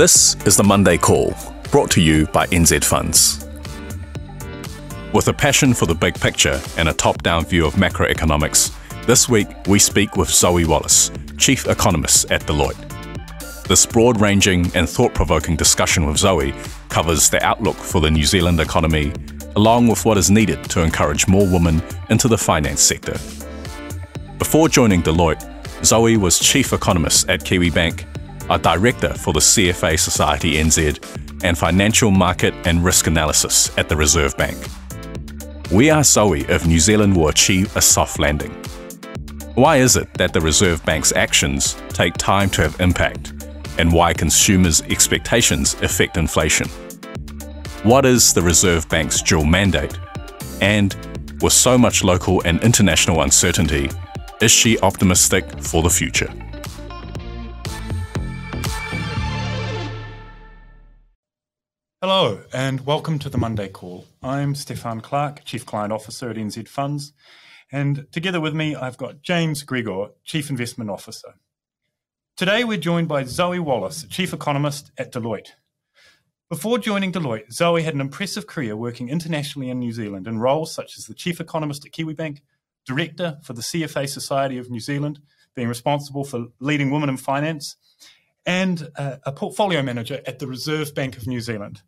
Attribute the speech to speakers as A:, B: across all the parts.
A: This is the Monday Call, brought to you by NZ Funds. With a passion for the big picture and a top down view of macroeconomics, this week we speak with Zoe Wallis, Chief Economist at Deloitte. This broad ranging and thought provoking discussion with Zoe covers the outlook for the New Zealand economy, along with what is needed to encourage more women into the finance sector. Before joining Deloitte, Zoe was Chief Economist at Kiwibank, a Director for the CFA Society NZ, and Financial Market and Risk Analysis at the Reserve Bank. We are Zoe if New Zealand will achieve a soft landing. Why is it that the Reserve Bank's actions take time to have impact, and why consumers' expectations affect inflation? What is the Reserve Bank's dual mandate? And with so much local and international uncertainty, is she optimistic for the future?
B: Hello, and welcome to the Monday Call. I'm Stefan Clark, Chief Client Officer at NZ Funds, and together with me, I've got James Grigor, Chief Investment Officer. Today, we're joined by Zoe Wallis, Chief Economist at Deloitte. Before joining Deloitte, Zoe had an impressive career working internationally in New Zealand in roles such as the Chief Economist at Kiwibank, director for the CFA Society of New Zealand, being responsible for leading women in finance, and uh, a portfolio manager at the Reserve Bank of New Zealand.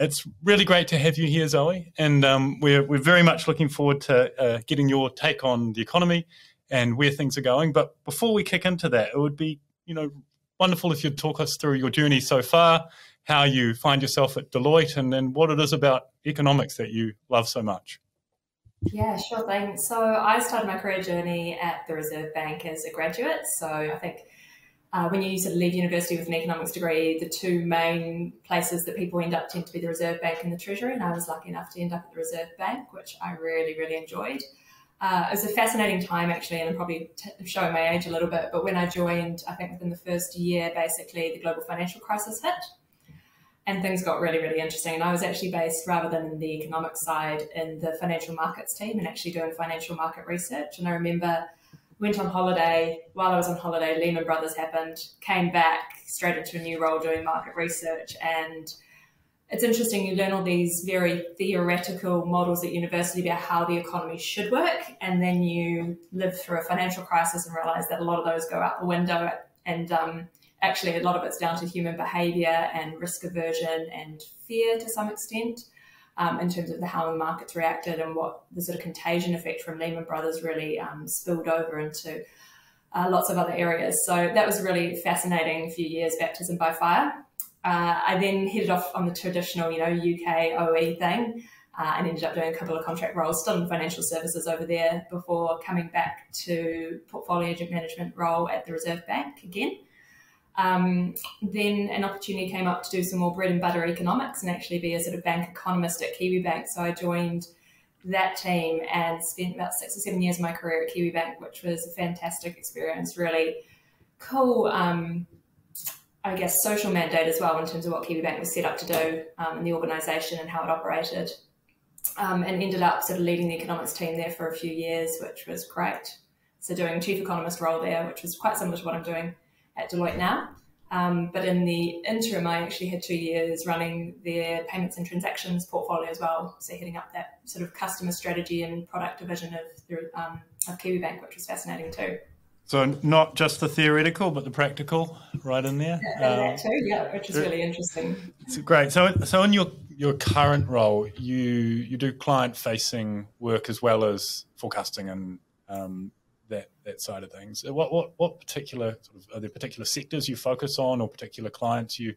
B: It's really great to have you here, Zoe, and um, we're, we're very much looking forward to uh, getting your take on the economy and where things are going. But before we kick into that, it would be you know wonderful if you'd talk us through your journey so far, how you find yourself at Deloitte, and then what it is about economics that you love so much.
C: Yeah, sure thing. So I started my career journey at the Reserve Bank as a graduate. So I think uh, when you sort of leave university with an economics degree, the two main places that people end up tend to be the Reserve Bank and the Treasury. And I was lucky enough to end up at the Reserve Bank, which I really, really enjoyed. Uh, it was a fascinating time actually, and I'm probably t- showing my age a little bit. But when I joined, I think within the first year, basically the global financial crisis hit and things got really, really interesting. And I was actually based rather than in the economic side in the financial markets team and actually doing financial market research. And I remember went on holiday. While I was on holiday, Lehman Brothers happened, came back straight into a new role doing market research. And it's interesting, you learn all these very theoretical models at university about how the economy should work. And then you live through a financial crisis and realize that a lot of those go out the window. And um, actually a lot of it's down to human behavior and risk aversion and fear to some extent um, in terms of the how the markets reacted and what the sort of contagion effect from Lehman Brothers really um, spilled over into uh, lots of other areas. So that was really fascinating few years, baptism by fire. Uh, I then headed off on the traditional, you know, UK OE thing. Uh, and ended up doing a couple of contract roles still in financial services over there before coming back to portfolio management role at the Reserve Bank again. Um, then an opportunity came up to do some more bread and butter economics and actually be a sort of bank economist at Kiwibank. So I joined that team and spent about six or seven years of my career at Kiwibank, which was a fantastic experience, really cool, um, I guess, social mandate as well in terms of what Kiwibank was set up to do um, in the organisation and how it operated. Um, and ended up sort of leading the economics team there for a few years, which was great. So doing chief economist role there, which was quite similar to what I'm doing at Deloitte now. Um, but in the interim, I actually had two years running their payments and transactions portfolio as well. So heading up that sort of customer strategy and product division of the, um, of Kiwibank, which was fascinating too.
B: So not just the theoretical, but the practical, right in there.
C: Yeah, um, that too, yeah, which is really interesting.
B: It's great. So, so in your your current role, you you do client facing work as well as forecasting and um, that that side of things. What what what particular sort of, are there particular sectors you focus on or particular clients you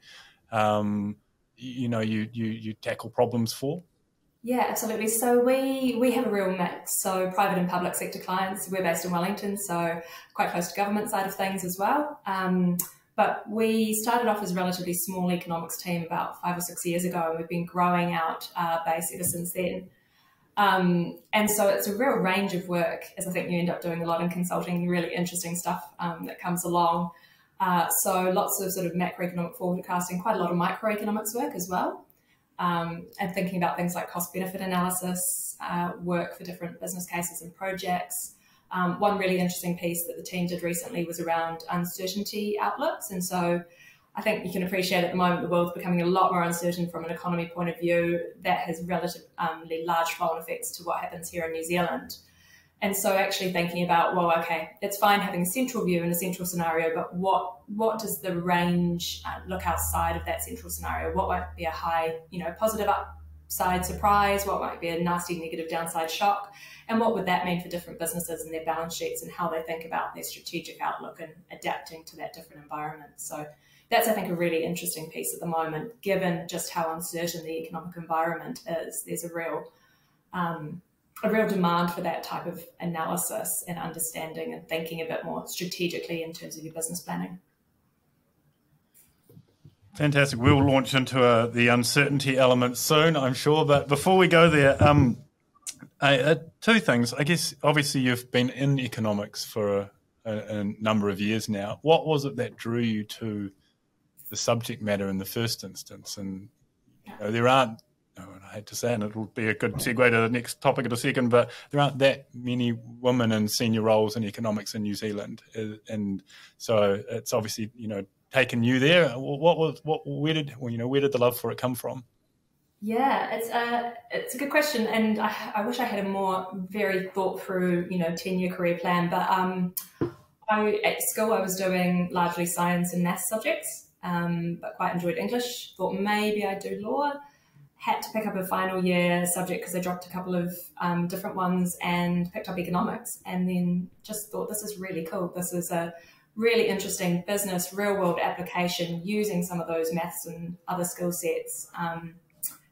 B: um, you know you you you tackle problems for?
C: Yeah, absolutely. So we we have a real mix. So private and public sector clients. We're based in Wellington, so quite close to government side of things as well. Um, but we started off as a relatively small economics team about five or six years ago, and we've been growing out our base ever since then. Um, and so it's a real range of work, as I think you end up doing a lot in consulting, really interesting stuff um, that comes along. Uh, so lots of sort of macroeconomic forecasting, quite a lot of microeconomics work as well. Um, and thinking about things like cost benefit analysis, uh, work for different business cases and projects. Um, one really interesting piece that the team did recently was around uncertainty outlooks. And so I think you can appreciate at the moment the world's becoming a lot more uncertain from an economy point of view. That has relatively large flow-on effects to what happens here in New Zealand. And so actually thinking about, well, okay, it's fine having a central view and a central scenario, but what what does the range uh, look outside of that central scenario? What might be a high, you know, positive upside surprise? What might be a nasty negative downside shock? And what would that mean for different businesses and their balance sheets and how they think about their strategic outlook and adapting to that different environment? So that's, I think, a really interesting piece at the moment, given just how uncertain the economic environment is. There's a real um, a real demand for that type of analysis and understanding and thinking a bit more strategically in terms of your business planning.
B: Fantastic. We'll launch into uh, the uncertainty element soon, I'm sure. But before we go there, um, uh, two things. I guess obviously you've been in economics for a, a, a, number of years now. What was it that drew you to the subject matter in the first instance? And you know, there aren't oh, I hate to say it, and it'll be a good segue to the next topic in a second, but there aren't that many women in senior roles in economics in New Zealand. Uh, and so it's obviously, you know, taken you there. What was, what, where did, well, you know, where did the love for it come from?
C: Yeah, it's a it's a good question, and I, I wish I had a more very thought through, you know, ten year career plan. But um, I at school I was doing largely science and maths subjects, um, but quite enjoyed English. Thought maybe I'd do law had to pick up a final year subject because I dropped a couple of um, different ones and picked up economics and then just thought this is really cool. This is a really interesting business, real world application using some of those maths and other skill sets um,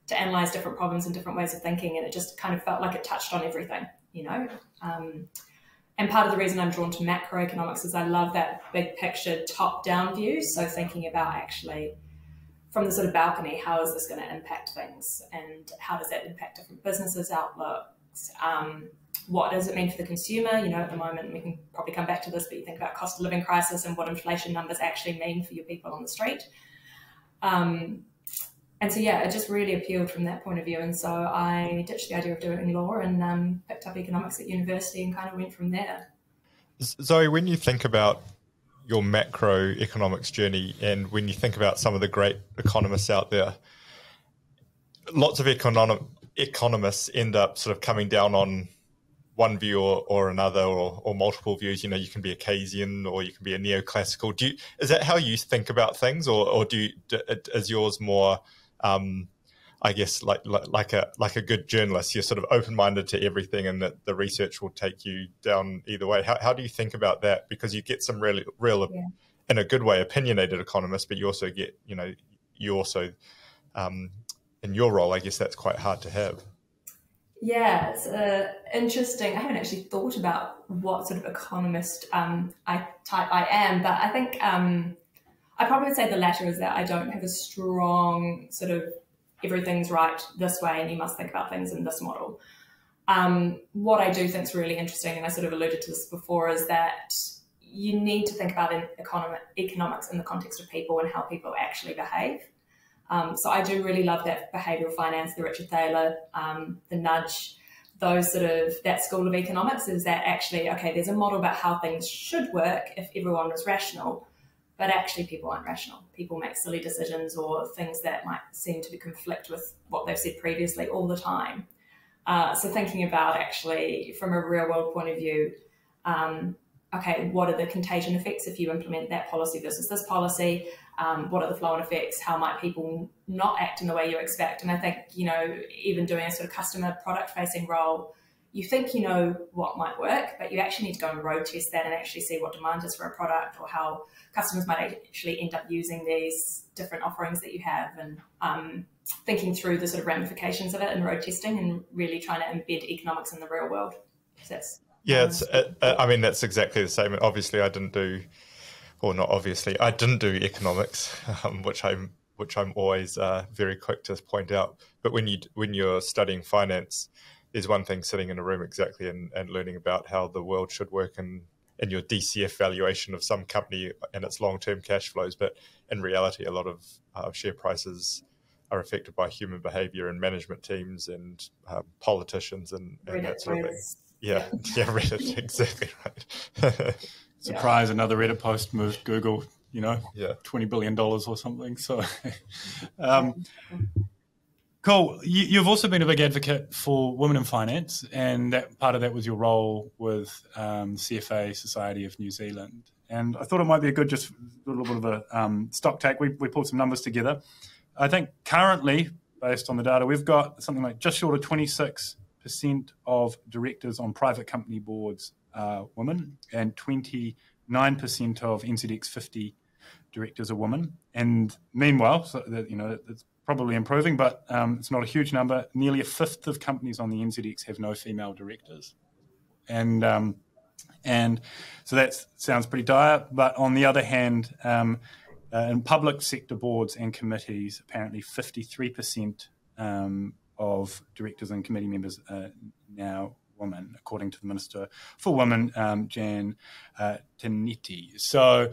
C: to analyze different problems and different ways of thinking. And it just kind of felt like it touched on everything, you know. And part of the reason I'm drawn to macroeconomics is I love that big picture, top down view. So thinking about actually from the sort of balcony, how is this going to impact things and how does that impact different businesses' outlooks? Um, what does it mean for the consumer? You know, at the moment, we can probably come back to this, but you think about cost of living crisis and what inflation numbers actually mean for your people on the street. Um, and so, yeah, it just really appealed from that point of view. And so I ditched the idea of doing law and um, picked up economics at university and kind of went from there.
D: Zoe, when you think about your macroeconomics journey and when you think about some of the great economists out there, lots of economists end up sort of coming down on one view or, or another or, or, multiple views. You know, you can be a Keynesian or you can be a neoclassical. Do you, is that how you think about things, or, or do you, is yours more um, I guess like, like, like a like a good journalist, you're sort of open minded to everything, and that the research will take you down either way. How, how do you think about that? Because you get some really real, yeah. in a good way, opinionated economists, but you also get you know you also um, in your role, I guess that's quite hard to have.
C: Yeah, it's uh, interesting. I haven't actually thought about what sort of economist um, I type I am, but I think um, I probably would say the latter is that I don't have a strong sort of everything's right this way and you must think about things in this model. Um, what I do think is really interesting, and I sort of alluded to this before, is that you need to think about economic, economics in the context of people and how people actually behave. Um, so I do really love that behavioral finance, the Richard Thaler, um, the nudge, those sort of that school of economics is that actually okay, there's a model about how things should work if everyone was rational, but actually people aren't rational. People make silly decisions or things that might seem to conflict with what they've said previously all the time. Uh, so thinking about actually from a real world point of view, um, okay, what are the contagion effects if you implement that policy versus this policy? Um, what are the flow-on effects? How might people not act in the way you expect? And I think, you know, even doing a sort of customer product facing role, you think you know what might work, but you actually need to go and road test that and actually see what demand is for a product or how customers might actually end up using these different offerings that you have and um, thinking through the sort of ramifications of it and road testing and really trying to embed economics in the real world. So
D: yeah, uh, uh, I mean, that's exactly the same. Obviously, I didn't do, or not obviously, I didn't do economics, um, which I'm which I'm always uh, very quick to point out. But when you when you're studying finance, there's one thing sitting in a room exactly and, and learning about how the world should work and and your DCF valuation of some company and its long term cash flows. But in reality, a lot of uh, share prices are affected by human behavior and management teams and uh, politicians and, and that sort of thing. Yeah, yeah, Reddit, exactly right.
B: Surprise, yeah. another Reddit post moved Google you know,
D: yeah.
B: twenty billion dollars or something. So, um, cool. You, have also been a big advocate for women in finance, and that part of that was your role with um, CFA Society of New Zealand. And I thought it might be a good, just a little bit of a um, stock take. We, we pulled some numbers together. I think currently, based on the data, we've got something like just short of 26% of directors on private company boards are women, and 29% of NZX 50 directors are women. And meanwhile, so that, you know, it's probably improving, but um, it's not a huge number. Nearly a fifth of companies on the NZX have no female directors. And um, and so that sounds pretty dire. But on the other hand, um, uh, in public sector boards and committees, apparently 53% um, of directors and committee members are now women, according to the Minister for Women, um, Jan uh. So,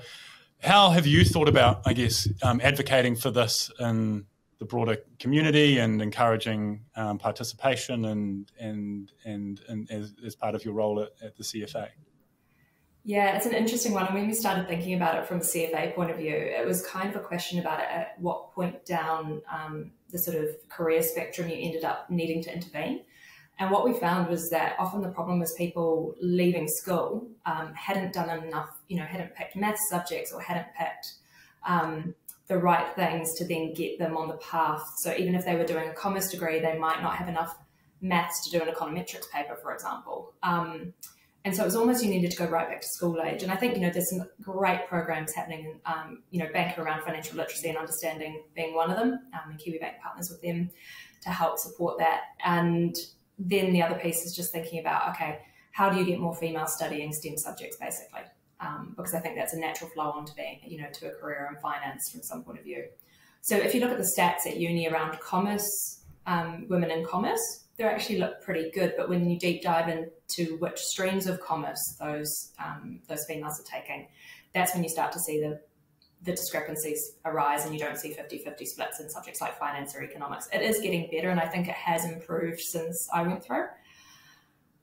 B: how have you thought about, I guess, um, advocating for this in the broader community and encouraging um, participation and and and, and as, as, part of your role at, at the CFA?
C: Yeah, it's an interesting one. And when we started thinking about it from a CFA point of view, it was kind of a question about at what point down um, the sort of career spectrum you ended up needing to intervene. And what we found was that often the problem was people leaving school um, hadn't done enough, you know, hadn't picked maths subjects or hadn't picked um, the right things to then get them on the path. So even if they were doing a commerce degree, they might not have enough maths to do an econometrics paper, for example. Um, and so it was almost you needed to go right back to school age. And I think, you know, there's some great programs happening, um, you know, bank around financial literacy and understanding being one of them, um, and Kiwibank partners with them to help support that. And then the other piece is just thinking about, okay, how do you get more females studying STEM subjects, basically? Um, because I think that's a natural flow on to being, you know, to a career in finance from some point of view. So if you look at the stats at uni around commerce, um, women in commerce, they actually look pretty good. But when you deep dive into which streams of commerce those um, those females are taking, that's when you start to see the the discrepancies arise and you don't see 50-50 splits in subjects like finance or economics. It is getting better and I think it has improved since I went through.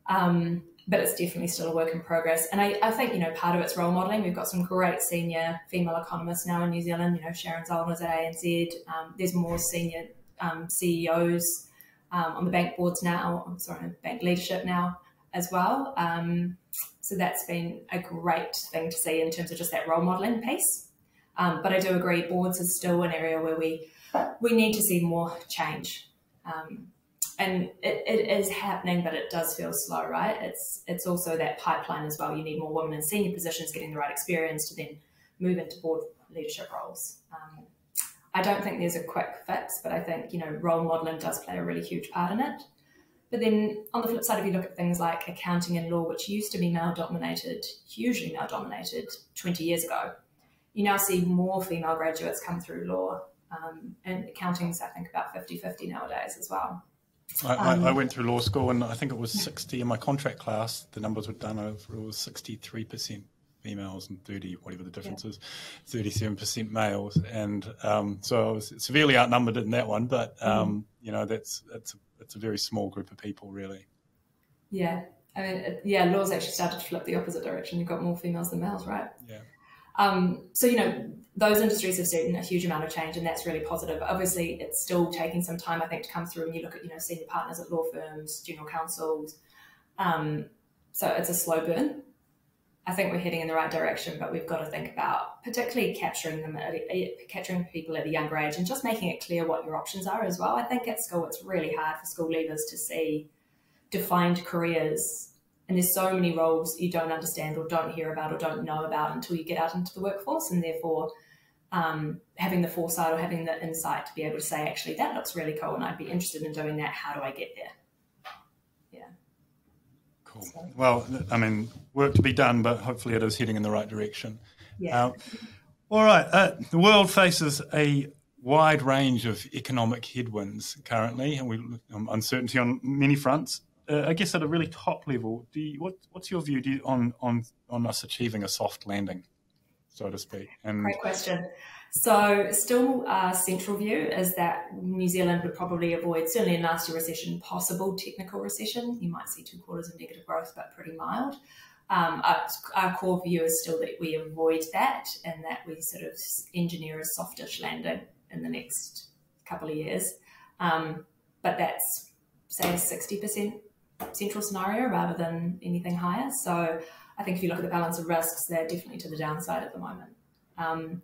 C: Um, but it's definitely still a work in progress. And I, I, think, you know, part of it's role modeling. We've got some great senior female economists now in New Zealand. You know, Sharon Zollner's at ANZ. Um, there's more senior um, CEOs um, on the bank boards now, I'm sorry, bank leadership now as well. Um, so that's been a great thing to see in terms of just that role modeling piece. Um, but I do agree, boards is still an area where we we need to see more change. Um, and it, it is happening, but it does feel slow, right? It's it's also that pipeline as well. You need more women in senior positions getting the right experience to then move into board leadership roles. Um, I don't think there's a quick fix, but I think, you know, role modeling does play a really huge part in it. But then on the flip side, if you look at things like accounting and law, which used to be male dominated, hugely male dominated 20 years ago, you now see more female graduates come through law. Um, and accounting's, I think, about 50 50 nowadays as well.
B: I, um, I, went through law school and I think it was 60 in my contract class. The numbers were done over, it was 63% females and 30, whatever the difference yeah. is, 37% males. And um, so I was severely outnumbered in that one, but, mm-hmm. um, mm. you know, that's, that's, a, that's a very small group of people, really.
C: Yeah. I mean, yeah, laws actually started to flip the opposite direction. You've got more females than males, right?
B: Yeah.
C: Um, so, you know, those industries have seen a huge amount of change, and that's really positive. Obviously, it's still taking some time, I think, to come through. And you look at, you know, senior partners at law firms, general counsels. Um, so it's a slow burn, I think we're heading in the right direction, but we've got to think about particularly capturing them, capturing people at a younger age, and just making it clear what your options are as well. I think at school it's really hard for school leavers to see defined careers, and there's so many roles you don't understand or don't hear about or don't know about until you get out into the workforce, and therefore um, having the foresight or having the insight to be able to say, actually, that looks really cool, and I'd be interested in doing that. How do I get there? Yeah.
B: Cool. Well, I mean, work to be done, but hopefully it is heading in the right direction.
C: Yeah. Uh,
B: all right. Uh, the world faces a wide range of economic headwinds currently, and we um, uncertainty on many fronts. Uh, I guess at a really top level, do you, what, what's your view you, on on on us achieving a soft landing, so to speak?
C: And Great question. So, still, our central view is that New Zealand would probably avoid certainly a nasty recession, possible technical recession. You might see two quarters of negative growth, but pretty mild. Um, our, our, core view is still that we avoid that and that we sort of engineer a softish landing in the next couple of years. Um, but that's, say, a 60% central scenario rather than anything higher. So I think if you look at the balance of risks, they're definitely to the downside at the moment. Um,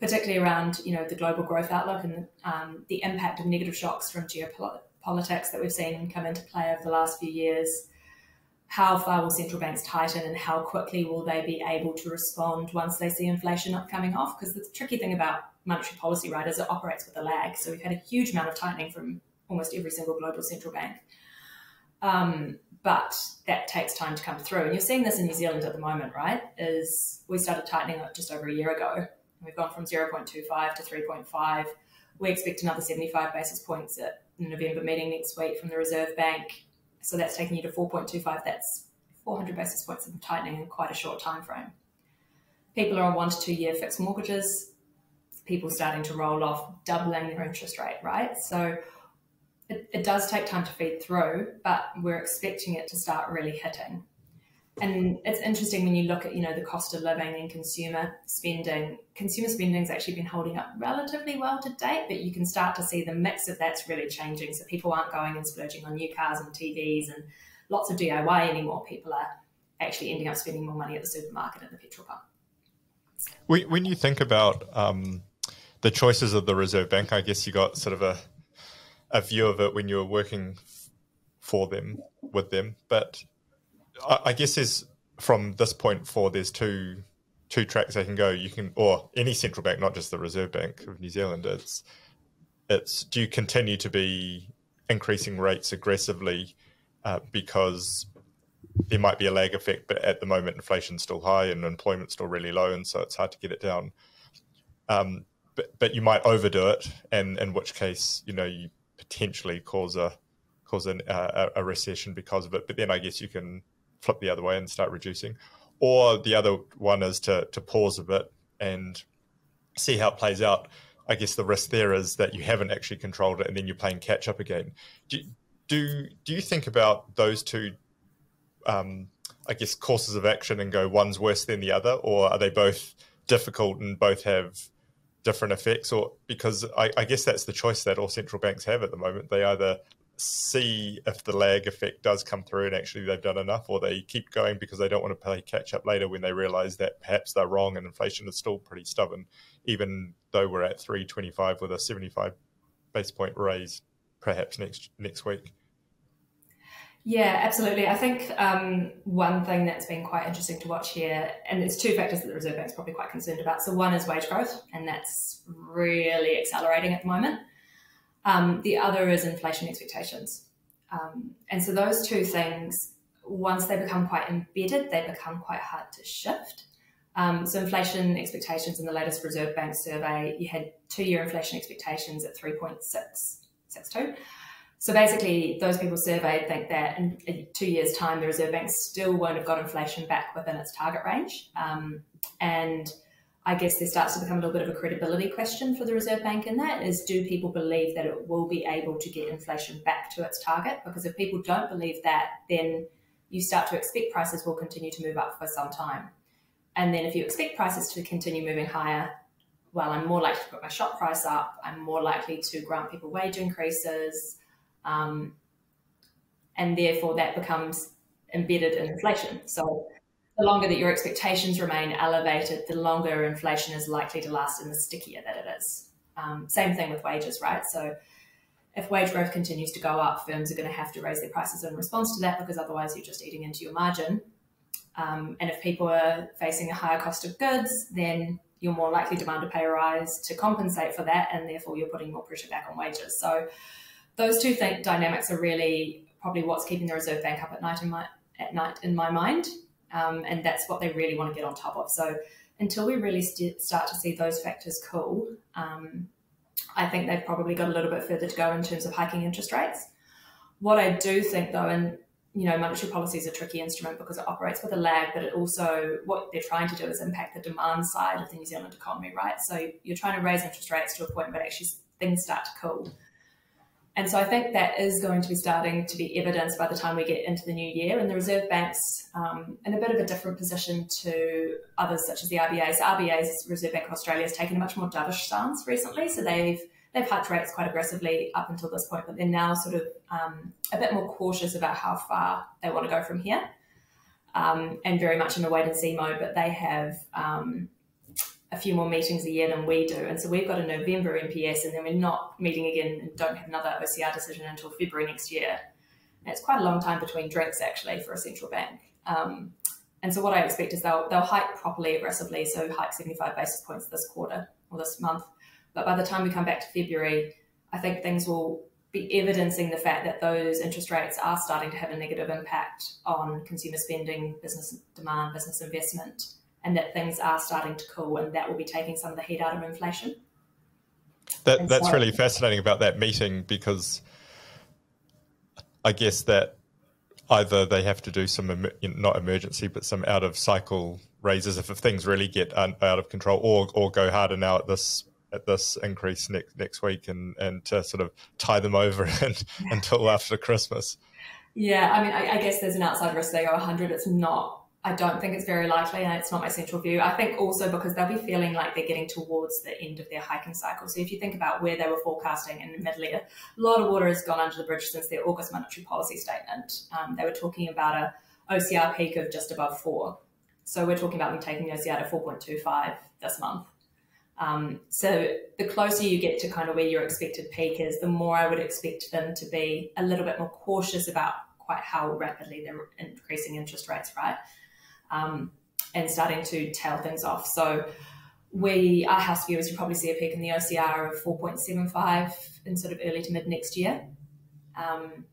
C: particularly around you know the global growth outlook and um, the impact of negative shocks from geopolitics that we've seen come into play over the last few years. How far will central banks tighten, and how quickly will they be able to respond once they see inflation coming off? Because the tricky thing about monetary policy, right, is it operates with a lag. So we've had a huge amount of tightening from almost every single global central bank. Um, but that takes time to come through. And you're seeing this in New Zealand at the moment, right? Is we started tightening up just over a year ago. We've gone from 0.25 to 3.5. We expect another 75 basis points at the November meeting next week from the Reserve Bank. So that's taking you to 4.25. That's 400 basis points of tightening in quite a short time frame. People are on one to two year fixed mortgages. People starting to roll off, doubling their interest rate, right? So it, it does take time to feed through, but we're expecting it to start really hitting. And it's interesting when you look at, you know, the cost of living and consumer spending. Consumer spending has actually been holding up relatively well to date, but you can start to see the mix of that's really changing. So people aren't going and splurging on new cars and TVs and lots of DIY anymore. People are actually ending up spending more money at the supermarket and the petrol pump.
D: When you think about um, the choices of the Reserve Bank, I guess you got sort of a a view of it when you were working for them with them. But I, I guess there's from this point forward, there's two two tracks they can go. You can, or any central bank, not just the Reserve Bank of New Zealand. It's it's do you continue to be increasing rates aggressively uh, because there might be a lag effect, but at the moment inflation's still high and employment's still really low, and so it's hard to get it down. Um, but but you might overdo it, and in which case you know you potentially cause a cause an, uh, a recession because of it. But then I guess you can flip the other way and start reducing. Or the other one is to to pause a bit and see how it plays out. I guess the risk there is that you haven't actually controlled it, and then you're playing catch up again. Do do, do you think about those two? Um, I guess courses of action and go one's worse than the other, or are they both difficult and both have different effects, or because I, I, guess that's the choice that all central banks have at the moment. They either see if the lag effect does come through and actually they've done enough, or they keep going because they don't want to play catch up later when they realize that perhaps they're wrong and inflation is still pretty stubborn, even though we're at 325 with a 75 base point raise perhaps next next week.
C: Yeah, absolutely. I think um, one thing that's been quite interesting to watch here, and it's two factors that the Reserve Bank is probably quite concerned about. So one is wage growth, and that's really accelerating at the moment. Um, the other is inflation expectations. Um, and so those two things, once they become quite embedded, they become quite hard to shift. Um, so inflation expectations in the latest Reserve Bank survey, you had two-year inflation expectations at 3.662 so basically, those people surveyed think that in two years' time, the Reserve Bank still won't have got inflation back within its target range. Um, and I guess there starts to become a little bit of a credibility question for the Reserve Bank in that is do people believe that it will be able to get inflation back to its target? Because if people don't believe that, then you start to expect prices will continue to move up for some time. And then if you expect prices to continue moving higher, well, I'm more likely to put my shop price up, I'm more likely to grant people wage increases. Um, and therefore, that becomes embedded in inflation. So, the longer that your expectations remain elevated, the longer inflation is likely to last and the stickier that it is. Um, same thing with wages, right? So, if wage growth continues to go up, firms are going to have to raise their prices in response to that because otherwise you're just eating into your margin. Um, and if people are facing a higher cost of goods, then you're more likely to demand to pay a rise to compensate for that, and therefore you're putting more pressure back on wages. So, those two th- dynamics are really probably what's keeping the Reserve Bank up at night in my at night in my mind, um, and that's what they really want to get on top of. So until we really st- start to see those factors cool, um, I think they've probably got a little bit further to go in terms of hiking interest rates. What I do think though, and you know, monetary policy is a tricky instrument because it operates with a lag, but it also, what they're trying to do is impact the demand side of the New Zealand economy, right? So you're trying to raise interest rates to a point, but actually things start to cool. And so I think that is going to be starting to be evidenced by the time we get into the new year. And the Reserve Bank's um, in a bit of a different position to others such as the RBA. So RBA's Reserve Bank of Australia has taken a much more dovish stance recently. So they've they've hiked rates quite aggressively up until this point, but they're now sort of um, a bit more cautious about how far they want to go from here, um, and very much in a wait and see mode. But they have um, a few more meetings a year than we do. And so we've got a November MPS and then we're not meeting again and don't have another OCR decision until February next year. And it's quite a long time between drinks actually for a central bank. Um, and so what I expect is they'll, they'll hike properly aggressively, so hike 75 basis points this quarter or this month. But by the time we come back to February, I think things will be evidencing the fact that those interest rates are starting to have a negative impact on consumer spending, business demand, business investment and that things are starting to cool, and that will be taking some of the heat out of inflation.
D: That, that's so, really fascinating about that meeting because I guess that either they have to do some not emergency but some out of cycle raises if, if things really get out of control, or or go harder now at this at this increase next next week and and to sort of tie them over and, until after Christmas.
C: Yeah, I mean, I, I guess there's an outside risk they go 100. It's not I don't think it's very likely, and it's not my central view. I think also because they'll be feeling like they're getting towards the end of their hiking cycle. So if you think about where they were forecasting in mid-year, a lot of water has gone under the bridge since their August monetary policy statement. Um, they were talking about a OCR peak of just above four. So we're talking about them taking OCR to 4.25 this month. Um, so the closer you get to kind of where your expected peak is, the more I would expect them to be a little bit more cautious about quite how rapidly they're increasing interest rates, right? Um, and starting to tail things off. So we, our house viewers, you probably see a peak in the OCR of 4.75 in sort of early to mid next year. Um,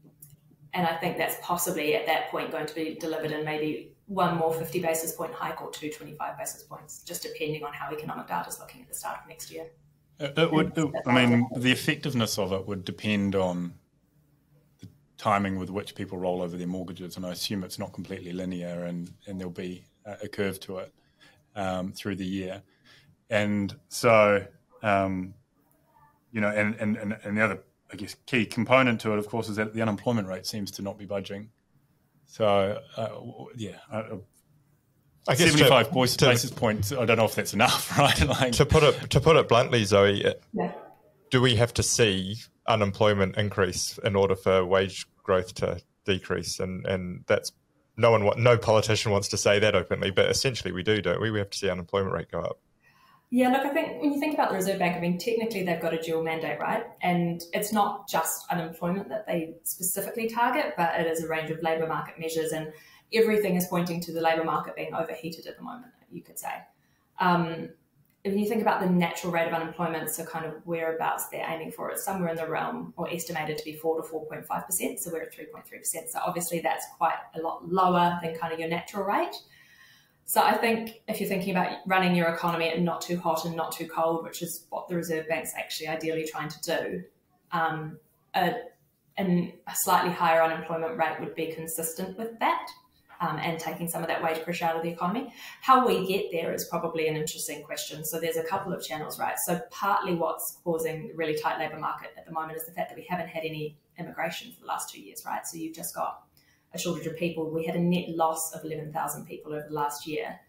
C: and I think that's possibly at that point going to be delivered in maybe one more 50 basis point hike or two 25 basis points, just depending on how economic data is looking at the start of next year.
B: It, it would, it, I mean, the effectiveness of it would depend on timing with which people roll over their mortgages, and I assume it's not completely linear, and and there'll be a, curve to it um, through the year, and so um, you know, and, and and and the other I guess key component to it, of course, is that the unemployment rate seems to not be budging. So uh, yeah. Uh, I guess 75 to, basis, to, basis points. I don't know if that's enough, right?
D: Like, to put it to put it bluntly, Zoe, yeah. do we have to see unemployment increase in order for wage growth to decrease, and and that's no one no politician wants to say that openly, but essentially we do, don't we? We have to see unemployment rate go up.
C: Yeah, look, I think when you think about the Reserve Bank, I mean, technically they've got a dual mandate, right? And it's not just unemployment that they specifically target, but it is a range of labour market measures, and everything is pointing to the labour market being overheated at the moment, you could say. Um, if you think about the natural rate of unemployment, so kind of whereabouts they're aiming for, it's somewhere in the realm or estimated to be 4 to 4.5%. So we're at 3.3%. So obviously that's quite a lot lower than kind of your natural rate. So I think if you're thinking about running your economy at not too hot and not too cold, which is what the Reserve Bank's actually ideally trying to do, um, a, a slightly higher unemployment rate would be consistent with that um, and taking some of that wage pressure out of the economy. How we get there is probably an interesting question. So there's a couple of channels, right? So partly what's causing the really tight labour market at the moment is the fact that we haven't had any immigration for the last two years, right? So you've just got a shortage of people. We had a net loss of 11,000 people over the last year.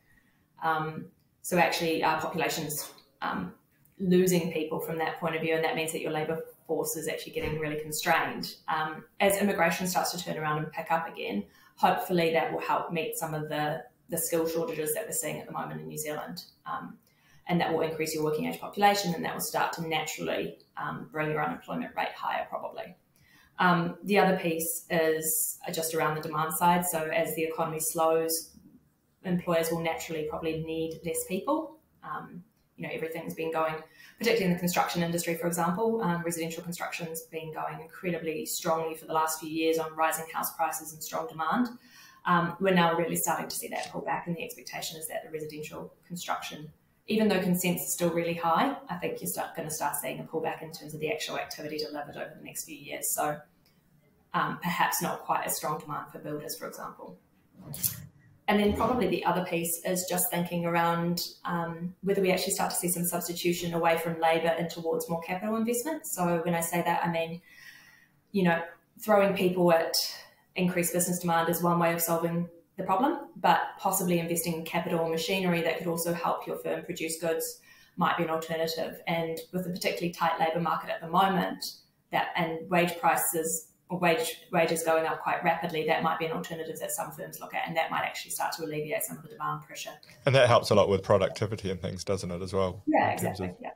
C: Um, so actually, our population's um, losing people from that point of view, and that means that your labour force is actually getting really constrained. Um, as immigration starts to turn around and pick up again, hopefully that will help meet some of the, the skill shortages that we're seeing at the moment in New Zealand. Um, and that will increase your working age population and that will start to naturally um, bring your unemployment rate higher, probably. Um, the other piece is just around the demand side. So, as the economy slows, employers will naturally probably need less people. Um, you know, everything's been going particularly in the construction industry, for example. Um, residential construction's been going incredibly strongly for the last few years on rising house prices and strong demand. Um, we're now really starting to see that pull back, and the expectation is that the residential construction, even though consents is still really high, I think you're going to start seeing a pullback in terms of the actual activity delivered over the next few years. So um, perhaps not quite as strong demand for builders, for example. And then probably the other piece is just thinking around um, whether we actually start to see some substitution away from labour and towards more capital investment. So when I say that, I mean you know, throwing people at increased business demand is one way of solving the problem, but possibly investing in capital or machinery that could also help your firm produce goods might be an alternative. And with a particularly tight labour market at the moment, that and wage prices wage wages going up quite rapidly, that might be an alternative that some firms look at, and that might actually start to alleviate some of the demand pressure.
D: And that helps a lot with productivity and things, doesn't it, as well?
C: Yeah, exactly. Of, yeah.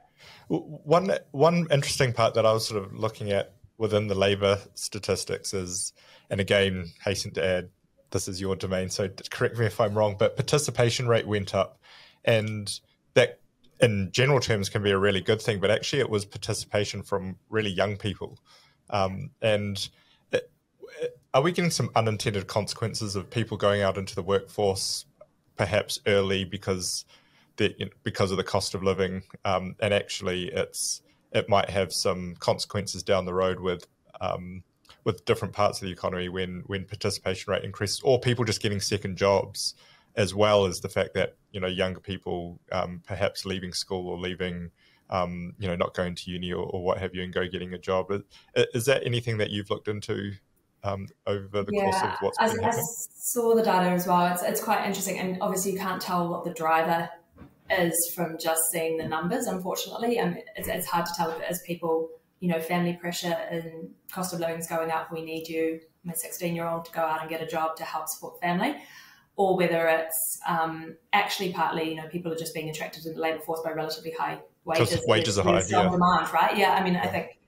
D: One one interesting part that I was sort of looking at within the labour statistics is, and again, hasten to add, this is your domain, so correct me if I'm wrong, but participation rate went up, and that in general terms can be a really good thing, but actually it was participation from really young people. Um, and are we getting some unintended consequences of people going out into the workforce perhaps early because the, you know, because of the cost of living, um, and actually it's it might have some consequences down the road with um, with different parts of the economy when when participation rate increases, or people just getting second jobs as well as the fact that you know younger people um, perhaps leaving school or leaving um, you know not going to uni or, or, what have you and go getting a job is, is that anything that you've looked into um, over the yeah, course of what's been I, happening? I
C: saw the data as well it's, it's quite interesting and obviously you can't tell what the driver is from just seeing the numbers unfortunately it's, it's hard to tell as people you know family pressure and cost of living is going up we need you my 16 year old to go out and get a job to help support family or whether it's um, actually partly, you know, people are just being attracted to the labour force by relatively high wages.
D: Wages are high, yeah.
C: demand, right? Yeah, I mean, I think,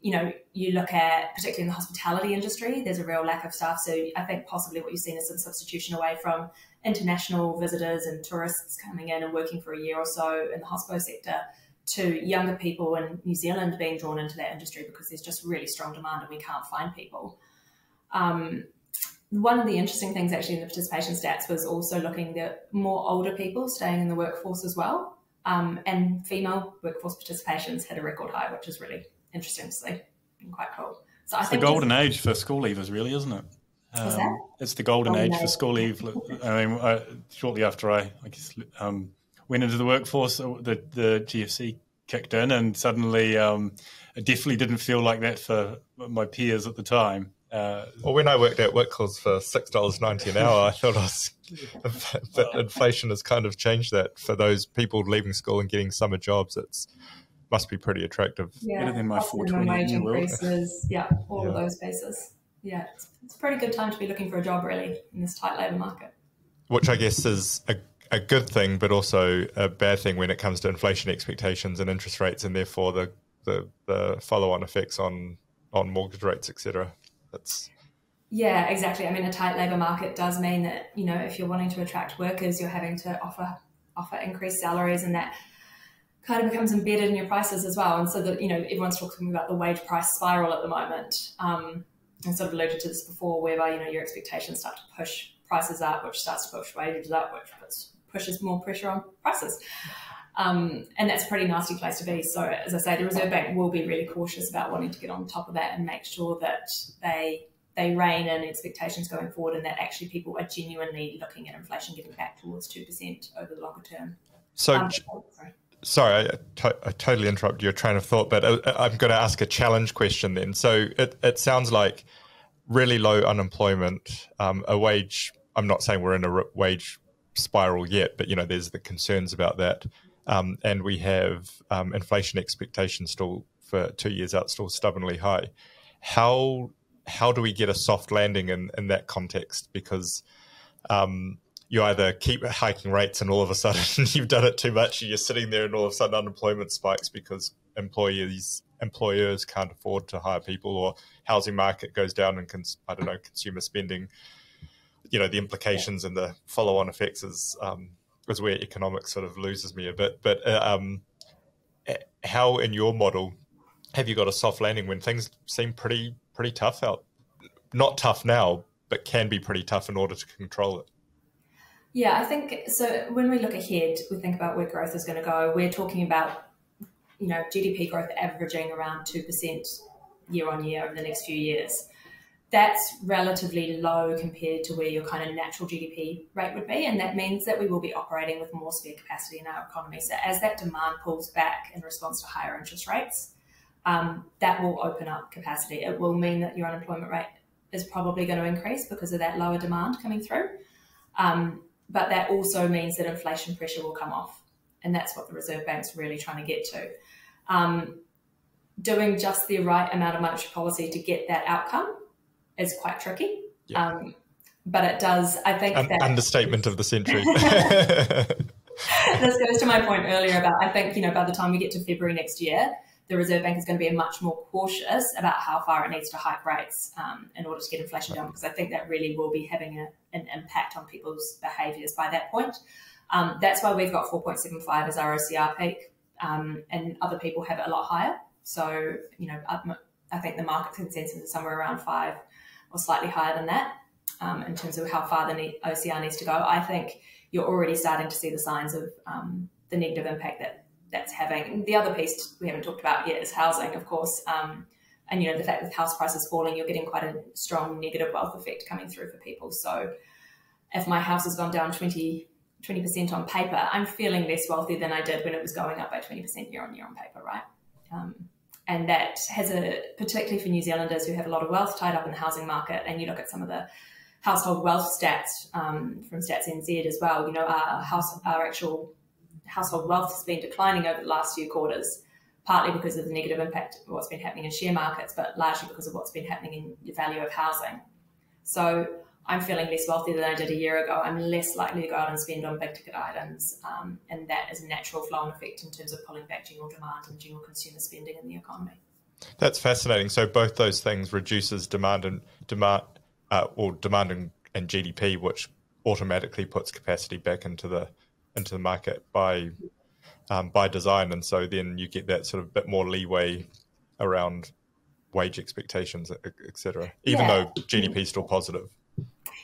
C: you know, you look at, particularly in the hospitality industry, there's a real lack of staff. So I think possibly what you've seen is some substitution away from international visitors and tourists coming in and working for a year or so in the hospital sector to younger people in New Zealand being drawn into that industry because there's just really strong demand and we can't find people. Um, one of the interesting things actually in the participation stats was also looking at more older people staying in the workforce as well. Um, and female workforce participations hit a record high, which is really interesting to see and quite cool.
B: So it's I think the golden age for school leavers, really, isn't it? Um, it's the golden, golden age, age, for school leave. I mean, I, shortly after I, I guess, um, went into the workforce, uh, the, the GFC kicked in, and suddenly um, it definitely didn't feel like that for my peers at the time.
D: Uh, well, when I worked at Whitcoulls for six dollars ninety an hour, I thought I was, but inflation has kind of changed that for those people leaving school and getting summer jobs. It's must be pretty attractive.
C: Yeah, better than my four twenty wage increases. Yeah, all yeah. of those bases. Yeah, it's, it's a pretty good time to be looking for a job, really, in this tight labour market.
D: Which I guess is a a good thing, but also a bad thing when it comes to inflation expectations and interest rates, and therefore the the, the follow on effects on on mortgage rates, etc. That's
C: yeah, exactly. I mean, a tight labour market does mean that you know if you're wanting to attract workers, you're having to offer offer increased salaries, and that kind of becomes embedded in your prices as well. And so that you know everyone's talking about the wage price spiral at the moment. Um, I sort of alluded to this before, whereby you know your expectations start to push prices up, which starts to push wages up, which puts, pushes more pressure on prices. Um, and that's a pretty nasty place to be. So, as I say, the Reserve Bank will be really cautious about wanting to get on top of that and make sure that they they rein in expectations going forward, and that actually people are genuinely looking at inflation getting back towards two percent over the longer term.
D: So, um, sorry, sorry I, to- I, totally interrupted your train of thought, but uh, I, am going to ask a challenge question then. So, it, it sounds like really low unemployment, um, a wage. I'm not saying we're in a wage spiral yet, but you know, there's the concerns about that um, and we have um, inflation expectations still for two years out still stubbornly high. How how do we get a soft landing in, in that context? Because um, you either keep hiking rates and all of a sudden you've done it too much and you're sitting there and all of a sudden unemployment spikes because employees employers can't afford to hire people or housing market goes down and cons- I don't know consumer spending you know the implications and the follow on effects is um, is where economics sort of loses me a bit. But uh, um, how in your model have you got a soft landing when things seem pretty pretty tough out? Not tough now, but can be pretty tough in order to control it.
C: Yeah, I think so. When we look ahead, we think about where growth is going to go. We're talking about you know GDP growth averaging around two percent year on year over the next few years that's relatively low compared to where your kind of natural GDP rate would be. And that means that we will be operating with more spare capacity in our economy. So as that demand pulls back in response to higher interest rates, um, that will open up capacity. It will mean that your unemployment rate is probably going to increase because of that lower demand coming through. Um, but that also means that inflation pressure will come off. And that's what the Reserve Bank's really trying to get to. Um, doing just the right amount of monetary policy to get that outcome is quite tricky. Yeah. Um, but it does, I think.
D: An-
C: that,
D: understatement of the century.
C: this goes to my point earlier about I think, you know, by the time we get to February next year, the Reserve Bank is going to be much more cautious about how far it needs to hike rates um, in order to get inflation down, because I think that really will be having a, an impact on people's behaviours by that point. Um, that's why we've got 4.75 as our OCR peak, um, and other people have it a lot higher. So, you know, I think the market consensus is somewhere around five or slightly higher than that um, in terms of how far the OCR needs to go. I think you're already starting to see the signs of um, the negative impact that that's having. The other piece we haven't talked about yet is housing, of course. Um, and you know the fact that house prices falling, you're getting quite a strong negative wealth effect coming through for people. So if my house has gone down 20 percent on paper, I'm feeling less wealthy than I did when it was going up by twenty percent year on year on paper, right? Um, and that has a particularly for New Zealanders who have a lot of wealth tied up in the housing market. And you look at some of the household wealth stats um, from Stats NZ as well. You know, our house, our actual household wealth has been declining over the last few quarters, partly because of the negative impact of what's been happening in share markets, but largely because of what's been happening in the value of housing. So I'm feeling less wealthy than I did a year ago. I'm less likely to go out and spend on big ticket items, um, and that is a natural flow and effect in terms of pulling back general demand and general consumer spending in the economy.
D: That's fascinating. So both those things reduces demand and demand, uh, or demand and, and GDP, which automatically puts capacity back into the into the market by um, by design, and so then you get that sort of bit more leeway around wage expectations, etc. Even yeah. though GDP is still positive.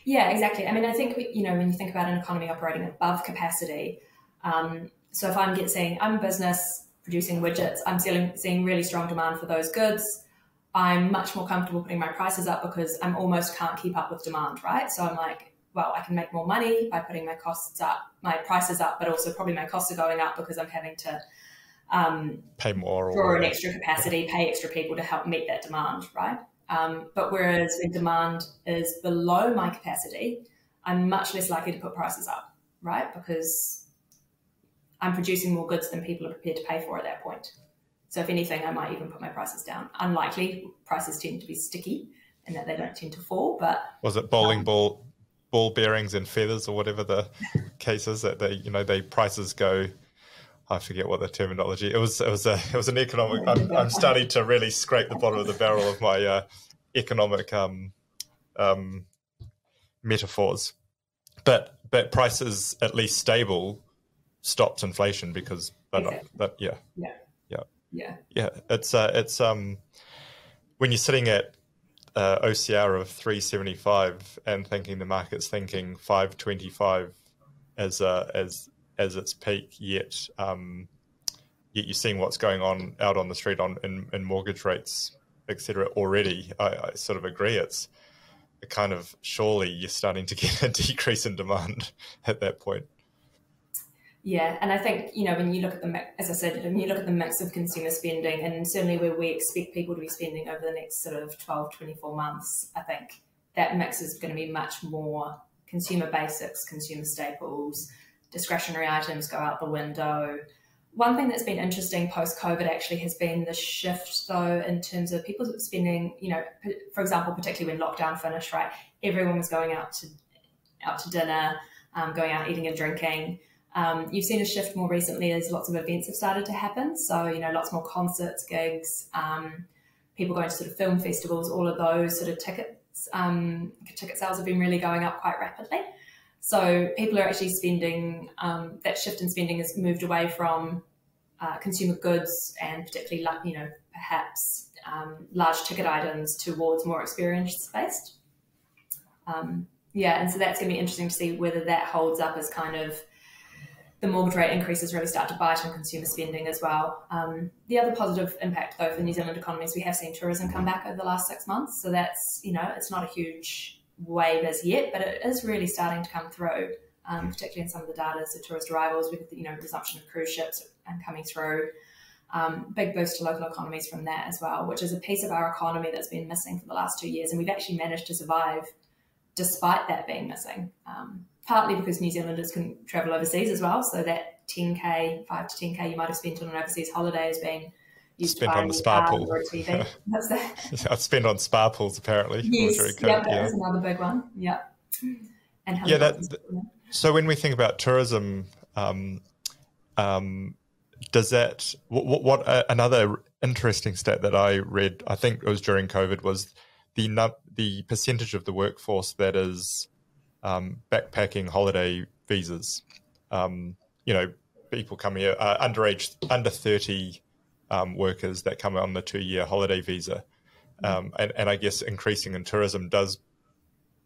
C: Yeah, exactly. I mean, I think we, you know when you think about an economy operating above capacity. Um, so if I'm getting, I'm a business producing widgets, I'm seeing, seeing really strong demand for those goods. I'm much more comfortable putting my prices up because I'm almost can't keep up with demand, right? So I'm like, well, I can make more money by putting my costs up, my prices up, but also probably my costs are going up because I'm having to um,
D: pay more,
C: draw an extra capacity, yeah. pay extra people to help meet that demand, right? Um, but whereas when demand is below my capacity, I'm much less likely to put prices up, right? Because I'm producing more goods than people are prepared to pay for at that point. So if anything, I might even put my prices down. Unlikely, prices tend to be sticky and that they don't tend to fall. But
D: was it bowling um, ball ball bearings and feathers or whatever the case is that they you know they prices go I forget what the terminology. It was. It was a. It was an economic. I'm, I'm starting to really scrape the bottom of the barrel of my uh, economic um, um, metaphors. But but prices at least stable stops inflation because they're exactly. not. That, yeah.
C: Yeah.
D: Yeah.
C: Yeah.
D: Yeah. It's uh, it's um when you're sitting at uh, OCR of 375 and thinking the market's thinking 525 as uh, as as its peak yet. Um, yet you're seeing what's going on out on the street on in, in mortgage rates, etc. Already, I, I, sort of agree. It's a kind of surely you're starting to get a decrease in demand at that point.
C: Yeah, and I think you know when you look at the as I said, when you look at the mix of consumer spending, and certainly where we expect people to be spending over the next sort of 12, 24 months, I think that mix is going to be much more consumer basics, consumer staples, discretionary items go out the window. One thing that's been interesting post COVID actually has been the shift, though, in terms of people spending, you know, for example, particularly when lockdown finished, right? Everyone was going out to out to dinner, um, going out eating and drinking. Um, you've seen a shift more recently as lots of events have started to happen. So, you know, lots more concerts, gigs, um, people going to sort of film festivals, all of those sort of tickets, um, ticket sales have been really going up quite rapidly. So people are actually spending, um, that shift in spending has moved away from uh, consumer goods and particularly, you know, perhaps um, large ticket items towards more experience based. Um, yeah, and so that's going to be interesting to see whether that holds up as kind of the mortgage rate increases really start to bite on consumer spending as well. Um, the other positive impact, though, for New Zealand economy is we have seen tourism come back over the last six months. So that's, you know, it's not a huge wave as yet, but it is really starting to come through, um, particularly in some of the data. So tourist arrivals with you know resumption of cruise ships and coming through. Um, big boost to local economies from that as well, which is a piece of our economy that's been missing for the last two years. And we've actually managed to survive despite that being missing. Um, partly because New Zealanders can travel overseas as well. So that 10K, 5 to 10K you might have spent on an overseas holiday is being used
D: spent on the spa pool. Or
C: TV. That's
D: that. I've spent on spa pools apparently.
C: Yes, yeah, that yeah. was another big one. Yeah.
D: And yeah, that, so when we think about tourism, um, um, does that what, what uh, another interesting stat that I read? I think it was during COVID was the the percentage of the workforce that is um, backpacking holiday visas. Um, you know, people come here uh, underage, under thirty um, workers that come on the two year holiday visa, um, and, and I guess increasing in tourism does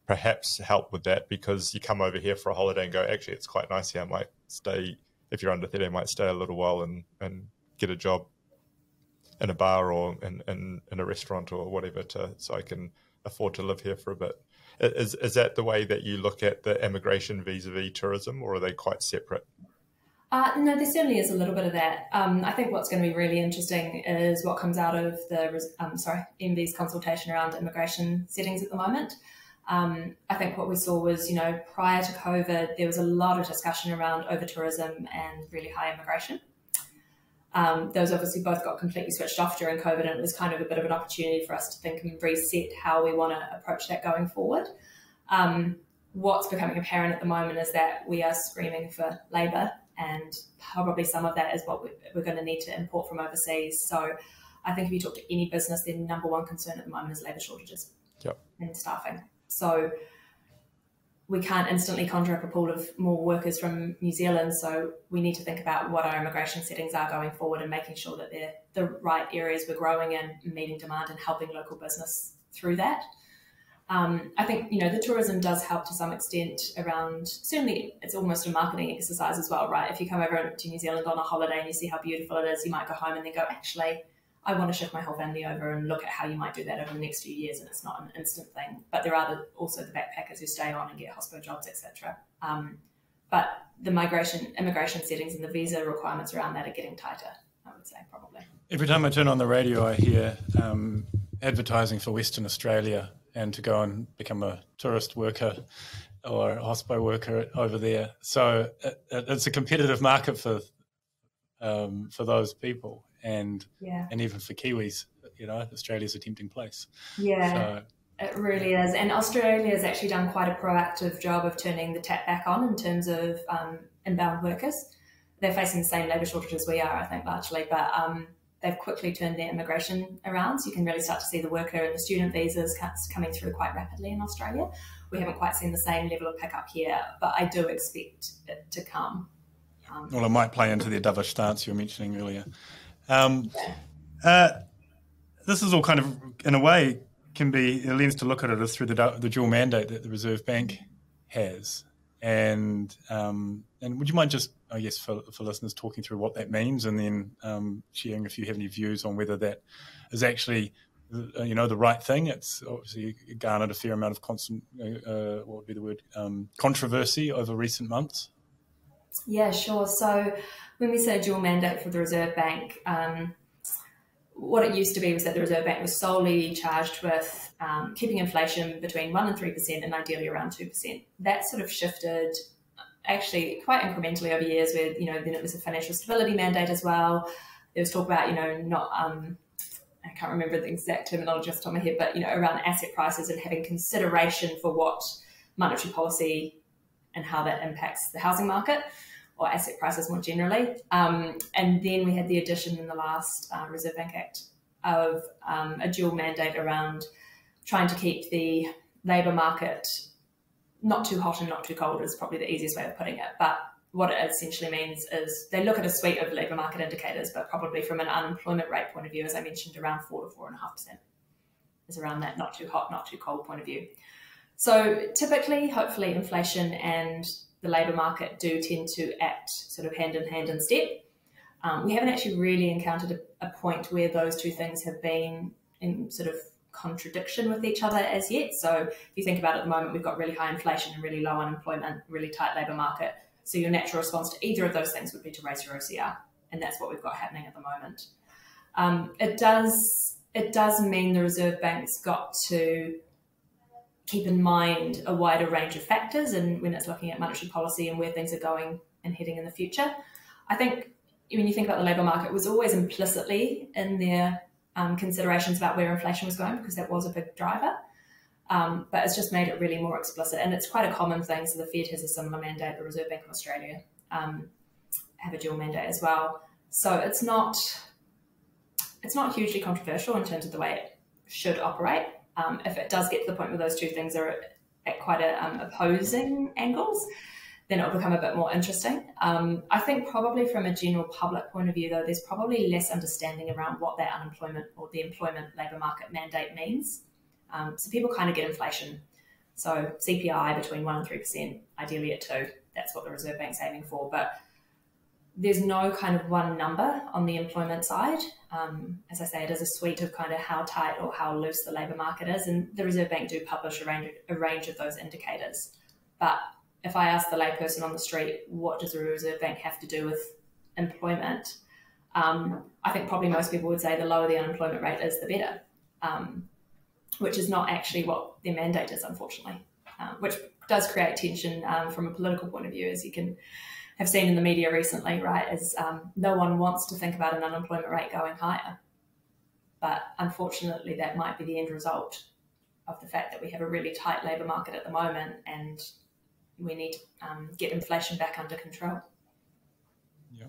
D: perhaps help with that because you come over here for a holiday and go, actually, it's quite nice here. I might stay if you're under 30, I might stay a little while and, and get a job in a bar or in, in, in a restaurant or whatever to so I can afford to live here for a bit. Is is that the way that you look at the immigration vis-a-vis tourism, or are they quite separate?
C: Uh, no, there certainly is a little bit of that. Um, I think what's going to be really interesting is what comes out of the um, sorry MBIE's consultation around immigration settings at the moment. Um, I think what we saw was, you know, prior to COVID, there was a lot of discussion around over tourism and really high immigration. Um, those obviously both got completely switched off during COVID, and it was kind of a bit of an opportunity for us to think and reset how we want to approach that going forward. Um, what's becoming apparent at the moment is that we are screaming for labour, and probably some of that is what we're going to need to import from overseas. So, I think if you talk to any business, their number one concern at the moment is labour shortages
D: yep.
C: and staffing. So, we can't instantly conjure up a pool of more workers from New Zealand. So we need to think about what our immigration settings are going forward and making sure that they're the right areas we're growing in, meeting demand and helping local business through that. Um, I think you know the tourism does help to some extent around. Certainly, it's almost a marketing exercise as well, right? If you come over to New Zealand on a holiday and you see how beautiful it is, you might go home and then go, actually, I want to shift my whole family over and look at how you might do that over the next few years. And it's not an instant thing. But there are the, also the backpackers who stay on and get hospital jobs, etc. Um, but the migration, immigration settings and the visa requirements around that are getting tighter. I would say probably.
B: Every time I turn on the radio, I hear um, advertising for Western Australia and to go and become a tourist worker or a hospital worker over there. So it, it's a competitive market for um, for those people and
C: yeah.
B: and even for Kiwis, you know, Australia's a tempting place.
C: Yeah. So, it really is. And Australia has actually done quite a proactive job of turning the tap back on in terms of um, inbound workers. They're facing the same labour shortages we are, I think, largely, but um, they've quickly turned their immigration around. So you can really start to see the worker and the student visas coming through quite rapidly in Australia. We haven't quite seen the same level of pickup here, but I do expect it to come.
B: Um, well, it might play into the dovish stance you were mentioning earlier. Um, uh, this is all kind of, in a way, can be a lens to look at it as through the, the dual mandate that the Reserve Bank has. And um, and would you mind just, I guess, for, for listeners, talking through what that means, and then um, sharing if you have any views on whether that is actually, uh, you know, the right thing. It's obviously garnered a fair amount of constant, uh, uh, what would be the word, um, controversy over recent months.
C: Yeah, sure. So when we say dual mandate for the Reserve Bank, um, what it used to be was that the Reserve Bank was solely charged with um, keeping inflation between 1% and 3% and ideally around 2%. That sort of shifted actually quite incrementally over years where, you know, then it was a financial stability mandate as well. There was talk about, you know, not, um, I can't remember the exact terminology off the top of my head, but, you know, around asset prices and having consideration for what monetary policy and how that impacts the housing market or asset prices more generally. Um, and then we had the addition in the last uh, Reserve Bank Act of um, a dual mandate around trying to keep the labour market not too hot and not too cold is probably the easiest way of putting it. But what it essentially means is they look at a suite of labour market indicators, but probably from an unemployment rate point of view, as I mentioned, around four to four and a half percent is around that not too hot, not too cold point of view. So typically, hopefully, inflation and the labour market do tend to act sort of hand in hand in step. Um, we haven't actually really encountered a, a, point where those two things have been in sort of contradiction with each other as yet. So if you think about it at the moment, we've got really high inflation and really low unemployment, really tight labour market. So your natural response to either of those things would be to raise your OCR and that's what we've got happening at the moment. Um, it does it does mean the Reserve Bank's got to keep in mind a wider range of factors and when it's looking at monetary policy and where things are going and heading in the future. I think when you think about the labour market, was always implicitly in their um, considerations about where inflation was going because that was a big driver. Um, but it's just made it really more explicit, and it's quite a common thing. So the Fed has a similar mandate. The Reserve Bank of Australia um, have a dual mandate as well. So it's not it's not hugely controversial in terms of the way it should operate. Um, if it does get to the point where those two things are at quite a, um, opposing angles, then it'll become a bit more interesting. Um, I think probably from a general public point of view, though, there's probably less understanding around what that unemployment or the employment labour market mandate means. Um, so people kind of get inflation. So CPI between one and three percent, ideally at two. That's what the Reserve Bank's aiming for. But there's no kind of one number on the employment side. Um, as I say, it is a suite of kind of how tight or how loose the labour market is, and the Reserve Bank do publish a range, a range of those indicators. But if I ask the layperson on the street, what does the Reserve Bank have to do with employment? Um, I think probably most people would say the lower the unemployment rate is, the better, um, which is not actually what their mandate is, unfortunately, um, which does create tension um, from a political point of view, as you can have seen in the media recently, right? As um, no one wants to think about an unemployment rate going higher. But unfortunately, that might be the end result of the fact that we have a really tight labour market at the moment and we need to um, get inflation back under control.
B: Yeah.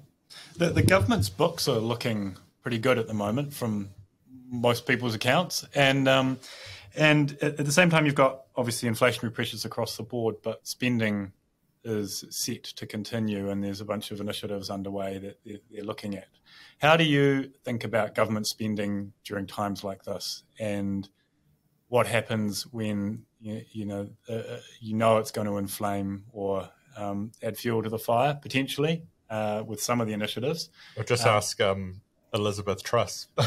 B: The, the government's books are looking pretty good at the moment from most people's accounts. And um, and at, the same time, you've got obviously inflationary pressures across the board, but spending is set to continue, and there's a bunch of initiatives underway that they're, they're looking at. How do you think about government spending during times like this, and what happens when you, you know uh, uh, you know it's going to inflame or um, add fuel to the fire potentially uh, with some of the initiatives.
D: Or just um, ask um, Elizabeth Truss,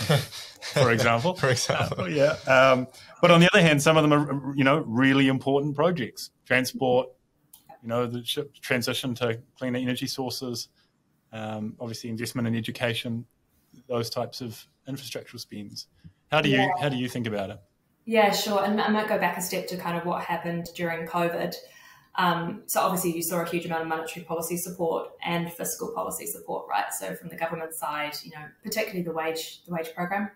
B: for example.
D: for example, uh,
B: yeah. Um, but on the other hand, some of them are you know really important projects, transport, you know, the transition to cleaner energy sources, um, obviously investment in education, those types of infrastructural spends. How do you yeah. how do you think about it?
C: Yeah, sure. And I might go back a step to kind of what happened during COVID. Um, so obviously, you saw a huge amount of monetary policy support and fiscal policy support, right? So from the government side, you know, particularly the wage the wage program,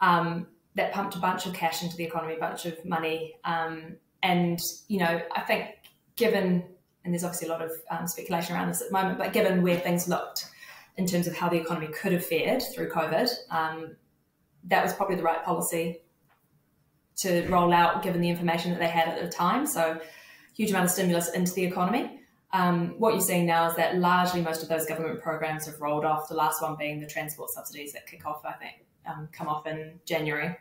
C: um, that pumped a bunch of cash into the economy, a bunch of money, um, and you know, I think given and there's obviously a lot of um, speculation around this at the moment, but given where things looked in terms of how the economy could have fared through COVID, um, that was probably the right policy to roll out given the information that they had at the time. So, huge amount of stimulus into the economy. Um, what you're seeing now is that largely most of those government programs have rolled off. The last one being the transport subsidies that kick off, I think, um, come off in January.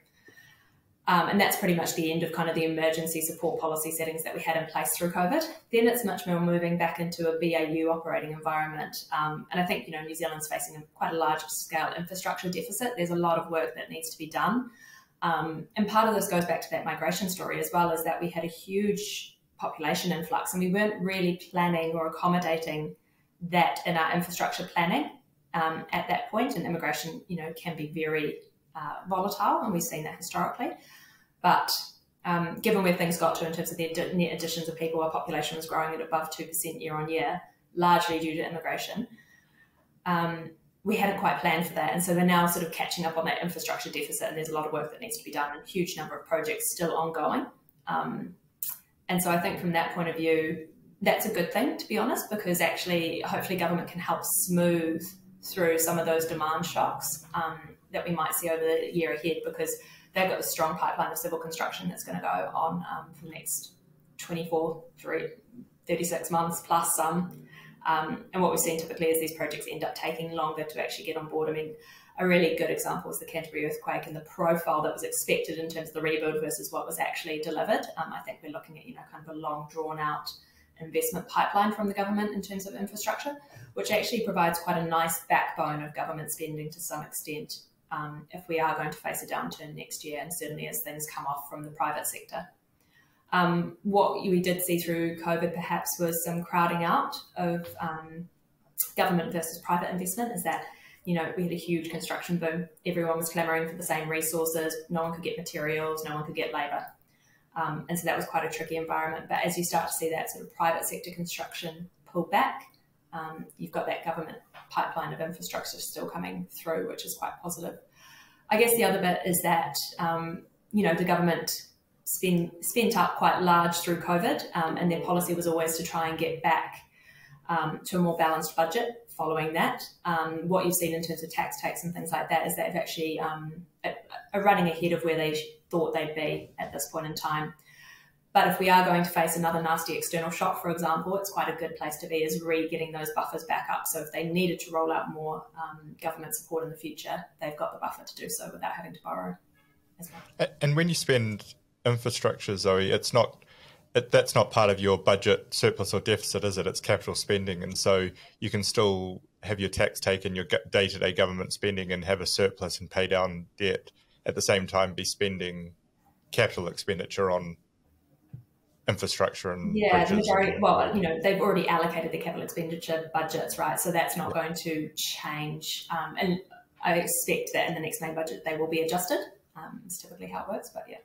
C: Um, and that's pretty much the end of kind of the emergency support policy settings that we had in place through COVID. Then it's much more moving back into a BAU operating environment. Um, and I think, you know, New Zealand's facing a, quite a large scale infrastructure deficit. There's a lot of work that needs to be done. Um, and part of this goes back to that migration story as well, is that we had a huge population influx and we weren't really planning or accommodating that in our infrastructure planning um, at that point. And immigration, you know, can be very uh, volatile, and we've seen that historically. But um, given where things got to in terms of the net additions of people, our population was growing at above 2% year on year, largely due to immigration. Um, we hadn't quite planned for that. And so we're now sort of catching up on that infrastructure deficit. And there's a lot of work that needs to be done and a huge number of projects still ongoing. Um, and so I think from that point of view, that's a good thing, to be honest, because actually, hopefully, government can help smooth through some of those demand shocks um, that we might see over the year ahead because they've got a strong pipeline of civil construction that's going to go on um, for the next 24, 36 months plus some. Um, and what we've seen typically is these projects end up taking longer to actually get on board. I mean, a really good example is the Canterbury earthquake and the profile that was expected in terms of the rebuild versus what was actually delivered. Um, I think we're looking at, you know, kind of a long drawn out investment pipeline from the government in terms of infrastructure, which actually provides quite a nice backbone of government spending to some extent um, if we are going to face a downturn next year and certainly as things come off from the private sector. Um, what we did see through COVID perhaps was some crowding out of um, government versus private investment is that you know we had a huge construction boom. Everyone was clamoring for the same resources. No one could get materials. No one could get labour. Um, and so that was quite a tricky environment. But as you start to see that sort of private sector construction pull back, um, you've got that government pipeline of infrastructure still coming through, which is quite positive. I guess the other bit is that um, you know the government spend, spent up quite large through COVID, um, and their policy was always to try and get back um, to a more balanced budget following that. Um, what you've seen in terms of tax takes and things like that is they've actually um, are running ahead of where they thought they'd be at this point in time. But if we are going to face another nasty external shock, for example, it's quite a good place to be is re getting those buffers back up. So if they needed to roll out more um, government support in the future, they've got the buffer to do so without having to borrow as.
D: And when you spend infrastructure, Zoe, it's not it, that's not part of your budget surplus or deficit, is it? It's capital spending, and so you can still have your tax take and your day to day government spending and have a surplus and pay down debt at the same time be spending capital expenditure on infrastructure and
C: yeah the majority well you know they've already allocated the capital expenditure budgets right so that's not yeah. going to change um, and i expect that in the next main budget they will be adjusted um, it's typically how it works but yeah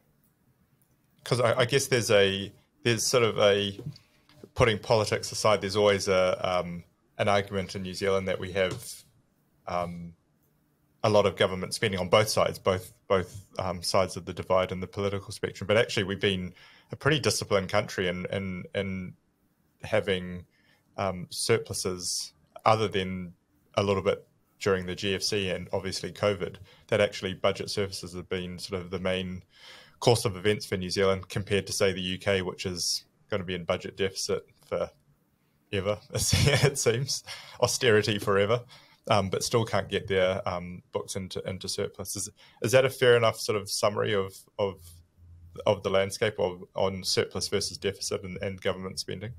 D: because I, I, guess there's a there's sort of a putting politics aside there's always a um, an argument in new zealand that we have um, a lot of government spending on both sides both both um, sides of the divide in the political spectrum. But actually we've been a pretty disciplined country in and and having um, surpluses other than a little bit during the GFC and obviously COVID, that actually budget surfaces have been sort of the main course of events for New Zealand compared to say the UK, which is going to be in budget deficit for ever. it seems austerity forever, um, but still can't get their um, books into into surplus. Is, is that a fair enough sort of summary of of of the landscape of on surplus versus deficit and, and government spending?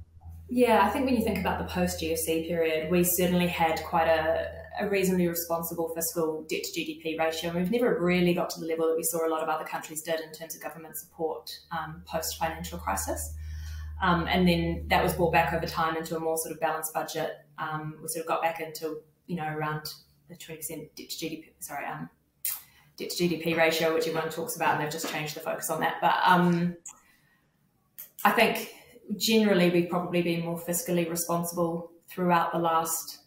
C: Yeah, I think when you think about the post GFC period, we certainly had quite a, a, reasonably responsible fiscal debt to GDP ratio. And we've never really got to the level that we saw a lot of other countries did in terms of government support um, post financial crisis. Um, and then that was brought back over time into a more sort of balanced budget. Um, we sort of got back into, you know, around the 20% debt to GDP, sorry, um, debt to GDP ratio, which everyone talks about, and they've just changed the focus on that. But um, I think generally we've probably been more fiscally responsible throughout the last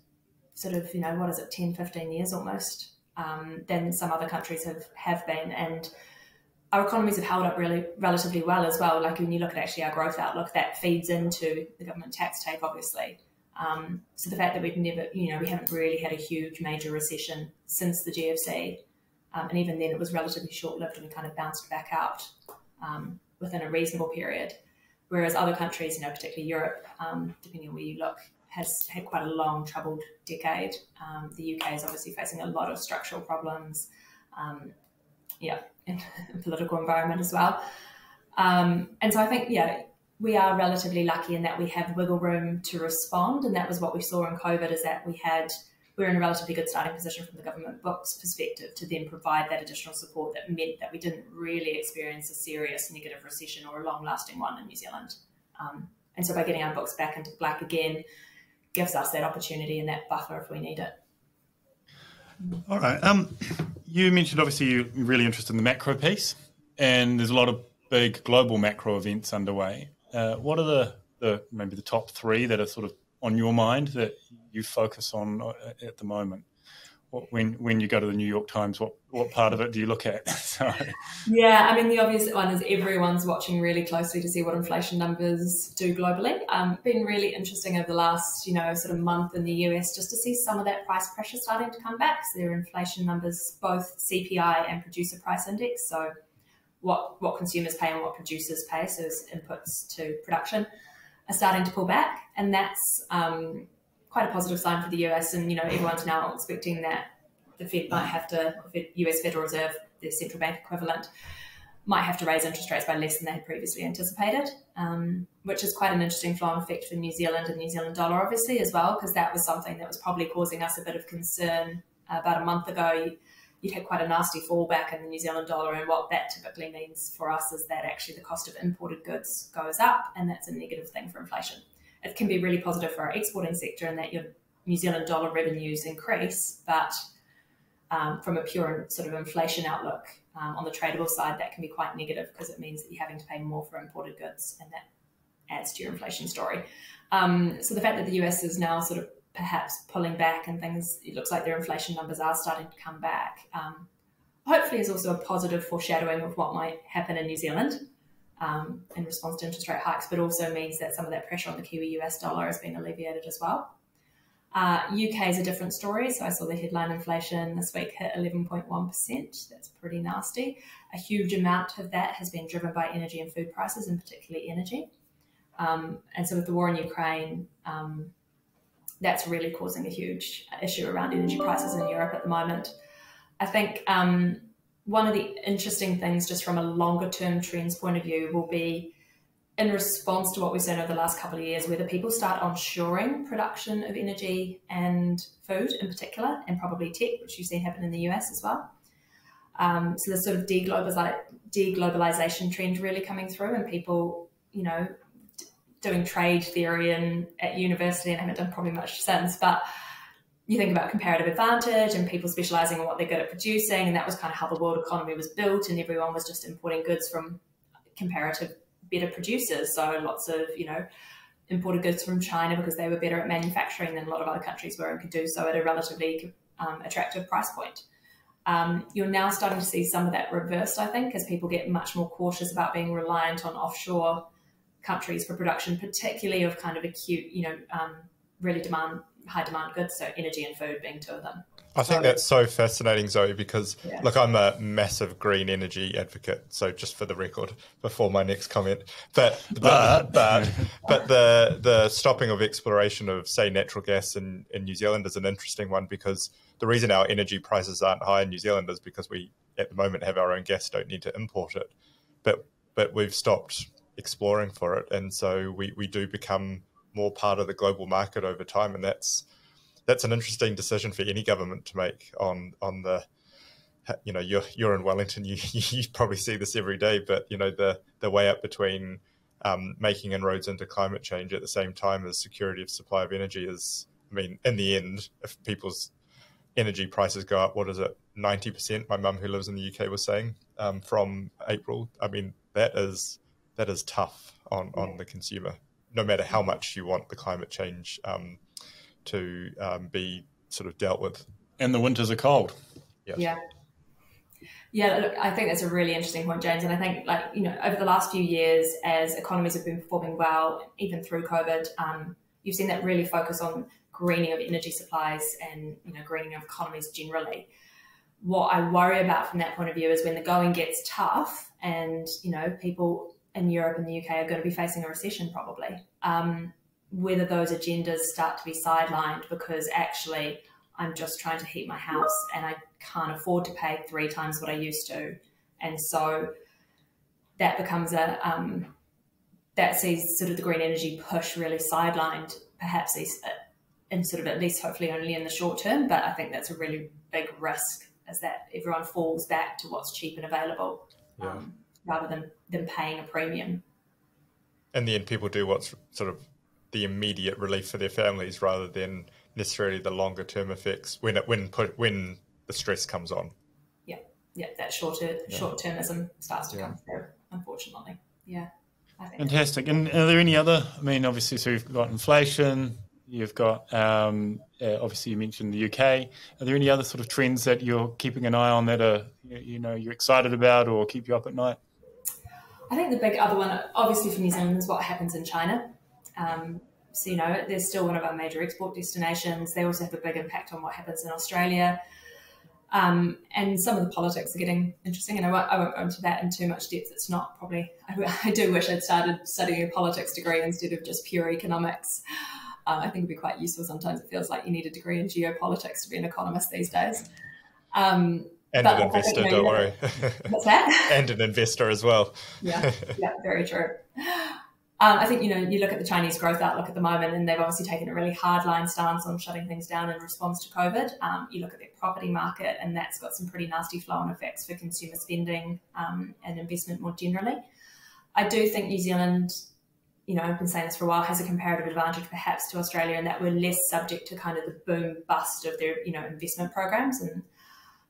C: sort of, you know, what is it, 10, 15 years almost, um, than some other countries have, have been. And our economies have held up really relatively well as well. Like when you look at actually our growth outlook, that feeds into the government tax take, obviously. Um, so the fact that we've never, you know, we haven't really had a huge major recession since the GFC um, and even then, it was relatively short lived and we kind of bounced back out um, within a reasonable period. Whereas other countries, you know, particularly Europe, um, depending on where you look, has had quite a long, troubled decade. Um, the UK is obviously facing a lot of structural problems, um, yeah, in the political environment as well. Um, and so I think, yeah, we are relatively lucky in that we have wiggle room to respond. And that was what we saw in COVID is that we had we are in a relatively good starting position from the government books perspective to then provide that additional support that meant that we didn't really experience a serious negative recession or a long lasting one in New Zealand. Um, and so by getting our books back into black again gives us that opportunity and that buffer if we need it.
B: All right. Um, you mentioned obviously you're really interested in the macro piece, and there's a lot of big global macro events underway. Uh, what are the, the maybe the top three that are sort of on your mind that you focus on uh, at the moment? When when you go to the New York Times, what what part of it do you look at? so.
C: Yeah, I mean the obvious one is everyone's watching really closely to see what inflation numbers do globally. Um, been really interesting over the last you know sort of month in the US just to see some of that price pressure starting to come back. So their inflation numbers, both CPI and producer price index, so what what consumers pay and what producers pay, so as inputs to production, are starting to pull back, and that's um, quite a positive sign for the US. And you know, everyone's now expecting that the Fed might have to, the US Federal Reserve, the central bank equivalent, might have to raise interest rates by less than they had previously anticipated, um, which is quite an interesting flow-on effect for New Zealand and New Zealand dollar, obviously, as well, because that was something that was probably causing us a bit of concern about a month ago. You'd had quite a nasty fallback in the New Zealand dollar, and what that typically means for us is that actually the cost of imported goods goes up, and that's a negative thing for inflation it can be really positive for our exporting sector in that you're New Zealand dollar revenues increase, but um, from a pure sort of inflation outlook um, on the tradable side, that can be quite negative because it means that you're having to pay more for imported goods, and that adds to your inflation story. Um, so the fact that the US is now sort of perhaps pulling back and things, it looks like their inflation numbers are starting to come back. Um, hopefully, is also a positive foreshadowing of what might happen in New Zealand um, in response to interest rate hikes, but also means that some of that pressure on the Kiwi US dollar has been alleviated as well. Uh, UK is a different story. So I saw the headline inflation this week hit 11.1%. That's pretty nasty. A huge amount of that has been driven by energy and food prices, and particularly energy. Um, and so with the war in Ukraine, um, that's really causing a huge issue around energy prices in Europe at the moment. I think um, one of the interesting things, just from a longer term trends point of view, will be in response to what we've seen over the last couple of years, whether people start onshoring production of energy and food in particular, and probably tech, which you've seen happen in the US as well. Um, so the sort of deglobalization trend really coming through, and people, you know, doing trade theory and at university, and haven't done probably much since, but you think about comparative advantage and people specializing in what they're good at producing, and that was kind of how the world economy was built, and everyone was just importing goods from comparative better producers. So lots of, you know, imported goods from China because they were better at manufacturing than a lot of other countries were and could do so at a relatively um, attractive price point. Um, you're now starting to see some of that reversed, I think, as people get much more cautious about being reliant on offshore countries for production, particularly of kind of acute, you know, um, really demand high demand goods, so energy and food being two of them.
D: I think that's so fascinating, Zoe, because yeah. look, I'm a massive green energy advocate. So just for the record, before my next comment, but but but, but the the stopping of exploration of say natural gas in, in New Zealand is an interesting one because the reason our energy prices aren't high in New Zealand is because we at the moment have our own gas, don't need to import it, but but we've stopped exploring for it, and so we we do become more part of the global market over time, and that's that's an interesting decision for any government to make on on the you know you're you're in Wellington you you probably see this every day but you know the the weigh up between um, making inroads into climate change at the same time as security of supply of energy is I mean in the end if people's energy prices go up what is it 90% my mum who lives in the UK was saying um, from April I mean that is that is tough on on the consumer no matter how much you want the climate change um, to um, be sort of dealt with.
B: And the winters are cold.
C: Yes. Yeah. Yeah, look, I think that's a really interesting point, James. And I think, like, you know, over the last few years, as economies have been performing well, even through COVID, um, you've seen that really focus on greening of energy supplies and, you know, greening of economies generally. What I worry about from that point of view is when the going gets tough and, you know, people in Europe and the UK are going to be facing a recession probably. Um, whether those agendas start to be sidelined because actually I'm just trying to heat my house and I can't afford to pay three times what I used to. And so that becomes a, um, that sees sort of the green energy push really sidelined, perhaps uh, in sort of at least hopefully only in the short term. But I think that's a really big risk as that everyone falls back to what's cheap and available yeah. um, rather than, than paying a premium.
D: And then people do what's sort of the immediate relief for their families rather than necessarily the longer term effects when it when put when the stress comes on.
C: Yeah, yeah, that shorter yeah. short termism starts to yeah. come through. Unfortunately, yeah.
B: Fantastic. And are there any other? I mean, obviously, so you've got inflation. You've got um, uh, obviously you mentioned the UK. Are there any other sort of trends that you're keeping an eye on that are you know you're excited about or keep you up at night?
C: I think the big other one, obviously for New Zealand, is what happens in China. Um, so, you know, they're still one of our major export destinations. They also have a big impact on what happens in Australia. Um, and some of the politics are getting interesting, and I won't, I won't, go into that in too much depth. It's not probably, I, I, do wish I'd started studying a politics degree instead of just pure economics. Uh, I think it'd be quite useful sometimes. It feels like you need a degree in geopolitics to be an economist these days. Um,
D: and an investor, don't worry.
C: What's that?
D: and an investor as well.
C: yeah, yeah, very true. Um, I think you know you look at the Chinese growth outlook at the moment, and they've obviously taken a really hardline stance on shutting things down in response to COVID. Um, you look at their property market, and that's got some pretty nasty flow-on effects for consumer spending um, and investment more generally. I do think New Zealand you know, I've been saying this for a while, has a comparative advantage perhaps to Australia and that we're less subject to kind of the boom bust of their, you know, investment programs. And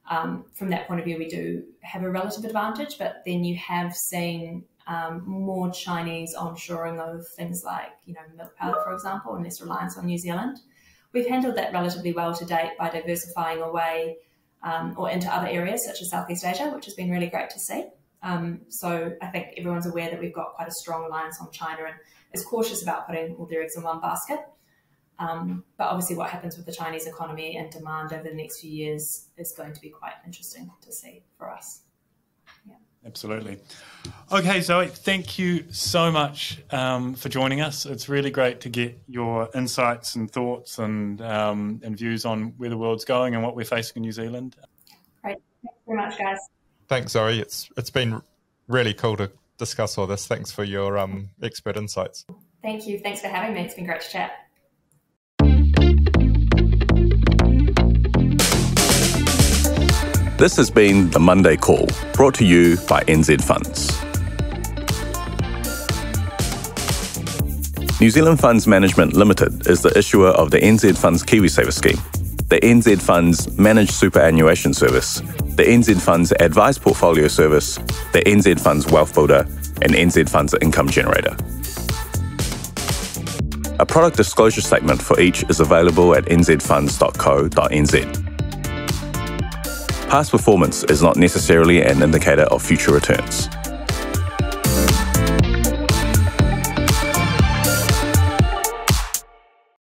C: um, from that point of view, we do have a relative advantage. But then you have seen um, more Chinese onshoring of things like, you know, milk powder, for example, and less reliance on New Zealand. We've handled that relatively well to date by diversifying away um, or into other areas such as Southeast Asia, which has been really great to see. Um, so I think everyone's aware that we've got quite a strong reliance on China and is cautious about putting all their eggs in one basket. Um, but obviously, what happens with the Chinese economy and demand over the next few years is going to be quite interesting to see for us.
B: Yeah. Absolutely. Okay, Zoe, thank you so much um, for joining us. It's really great to get your insights and thoughts and um, and views on where the world's going and what we're facing in New Zealand.
C: Great. Thanks very much, guys.
D: Thanks, Zoe. It's it's been really cool to discuss all this. Thanks for your um, expert insights.
C: Thank you. Thanks for having me. It's been great to chat.
A: This has been the Monday Call, brought to you by NZ Funds. New Zealand Funds Management Limited is the issuer of the NZ Funds KiwiSaver scheme, the NZ Funds Managed Superannuation Service, the NZ Funds Advised Portfolio Service, the NZ Funds Wealth Builder, and NZ Funds Income Generator. A product disclosure statement for each is available at nzfunds.co.nz. Past performance is not necessarily an indicator of future returns.